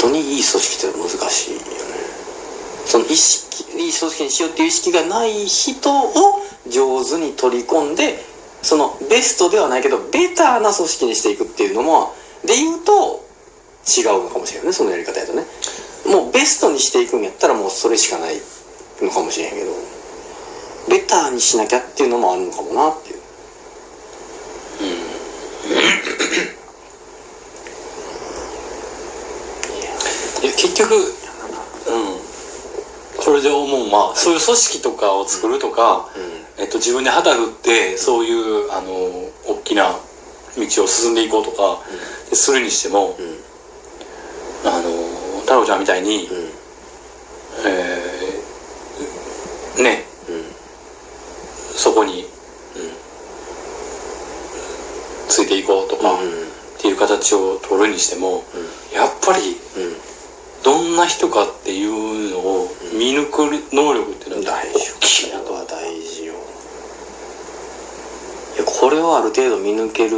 当にいい組織って難しいよねその意識いい組織にしようっていう意識がない人を上手に取り込んでそのベストではないけどベターな組織にしていくっていうのもで言うと違うのかもしれないね。そのやり方やとね。もうベストにしていくんやったらもうそれしかないのかもしれへんけどベターにしなきゃっていうのもあるのかもなっていういや結局うんまあそういう組織とかを作るとか、えっと、自分で旗振ってそういうあの大きな道を進んでいこうとか、するにしても、あの太郎ちゃんみたいに、えーね、そこに、ついていこうとか、っていう形を取るにしても、やっぱり、どんな人かっていう見抜く能力っていうのは大事大きいなとは大事よ。いやこれをある程度見抜ける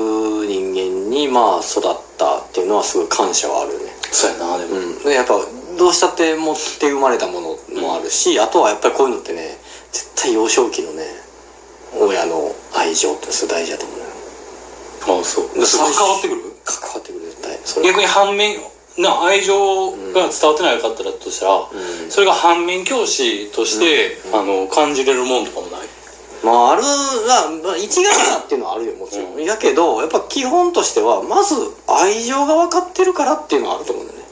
人間にまあ育ったっていうのはすごい感謝はあるよね。そうやなでも、うん。でやっぱどうしたって持って生まれたものもあるし、あとはやっぱりこういうのってね絶対幼少期のね親の愛情ってそれ大事だと思うのよ。ああそう。関わってくる？関わってくる絶対。逆に反面な愛情が伝わってないかったらとしたら、それが反面教師として、あの感じれるもんとかもない？まああるが、まあ、一概なっていうのはあるよもちろん、やけどやっぱ基本としてはまず愛情が分かってるからっていうのはあると思うんだよね。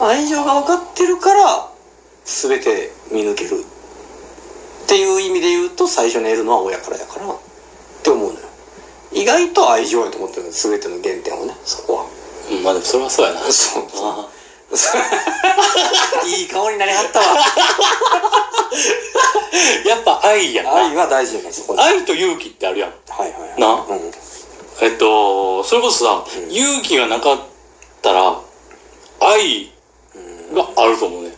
愛情が分かってるから全て見抜ける。っていう意味で言うと最初に得るのは親からやからって思うのよ。意外と愛情やと思ってるの全ての原点をねそこはうんまあでもそれはそうやな。そうあ いい香りになりはったわ。あ やっぱ愛やな。愛は大事やなそこにはい愛と勇気ってあるやん。はいはいな。うん。えっとそれこそさ、勇気がなかったら愛があると思うね。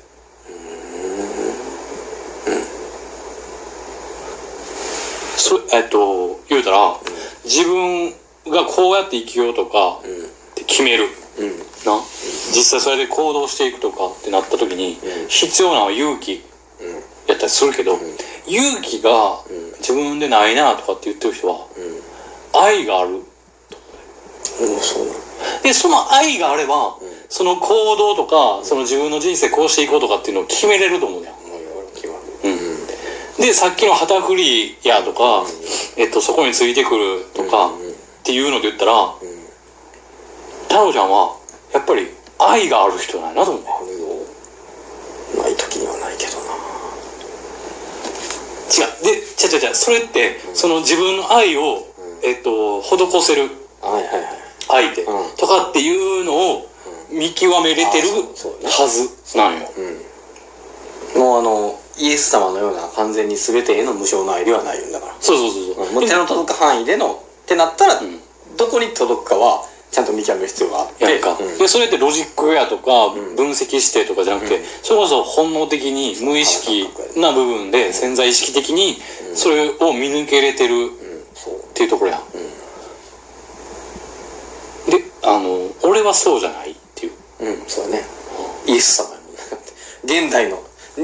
そえっと言うたら、自分がこうやって生きようとかって決める、うん。な。実際それで行動していくとかってなった時に、必要なのは勇気やったりするけど、勇気が自分でないなとかって言ってる人は、愛がある。でその愛があれば、その行動とか、その自分の人生こうしていこうとかっていうのを決めれると思うよ、もう言われ決まる。うん、でさっきの旗振りやとか、えっと、そこについてくるとか、っていうので言ったら、太郎ちゃんはやっぱり愛がある人なんやなと思う。ねあるよない時にはないけどな。違う。で違う違う違う。それって、その自分の愛を、えっと施せるはいはいはい。相手うん。とかっていうのを見極めれてるあそうそうね。はずなんよ、もうあのイエス様のような完全に全てへの無償の愛ではないんだから。そうそうそうそう、もう手の届く範囲でのってなったら、ん。どこに届くかはちゃんと見極める必要があって。うん。でそれってロジックやとか分析してとかじゃなくて、それこそ本能的に無意識な部分で潜在意識的にそれを見抜けれてるっていうところやん、であの俺はそうじゃないっていう。うんそうだね。イエス様現代の 20,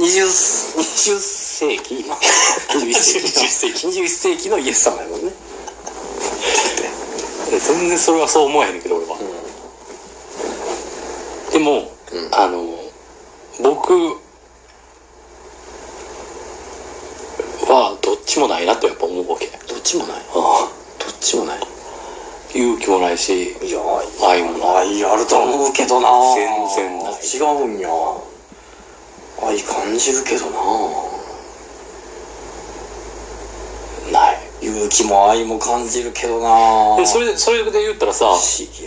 20世紀 今21世紀21世紀21世紀のイエス様やもんね全然それはそう思えへんねんけど俺は、でも、あの僕はどっちもないなとやっぱ思うわけ。どっちもない？ああどっちもない？勇気もないしいや愛もない。愛あると思うけどな。全然ない。違うんや。愛感じるけどなない勇気も愛も感じるけどな。でそれそれで言ったらさ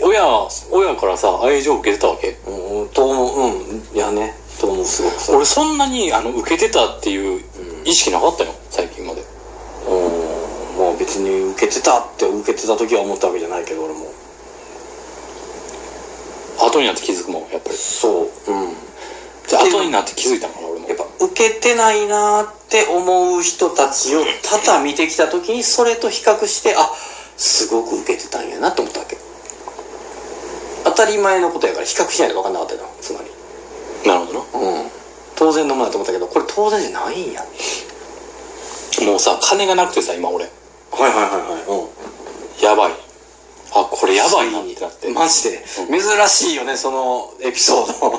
親親からさ愛情を受けてたわけ？うんと思う。うんいやねと思うすごく俺そんなにあの受けてたっていう意識なかったよ最近まで。うんまあ別に受けてたって受けてた時は思ったわけじゃないけど俺も。後になって気づくもんやっぱり。そううん。じゃあ後になって気づいたの？けてないなって思う人たちを多々見てきた時にそれと比較してあすごく受けてたんやなと思ったわけ。当たり前のことやから比較しないと分かんなかったよつまり。当然のものだと思ったけどこれ当然じゃないんや。もうさ金がなくてさ今俺。はいはいはいはい。やばいあこれやばいなってなって。マジで。珍しいよねそのエピソード。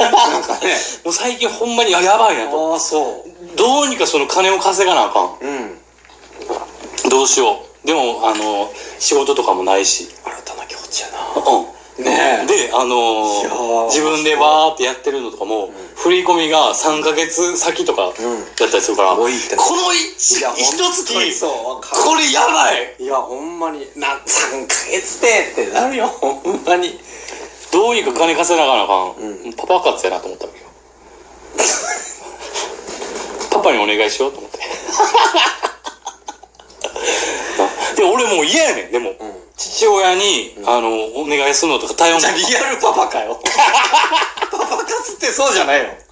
なんかね もう最近ほんまにあやばいなと。ああそう。どうにかその金を稼がなあかん。うん。どうしよう。でもあの仕事とかもないし。新たな境地やな。うん。ねえ。であの自分でわーってやってるのとかも、振り込みが3ヶ月先とかだったりするから、多いってね。この一月これやばい。いやほんまに。な3ヶ月でってなるよ。ほんまに。どうにか金稼いながらなあかん、うん。パパ活やなと思ったわけよ。パパにお願いしようと思って。で俺もう嫌やねん。でも、父親に、あのお願いするのとか頼むのリアルパパかよ そうじゃないの。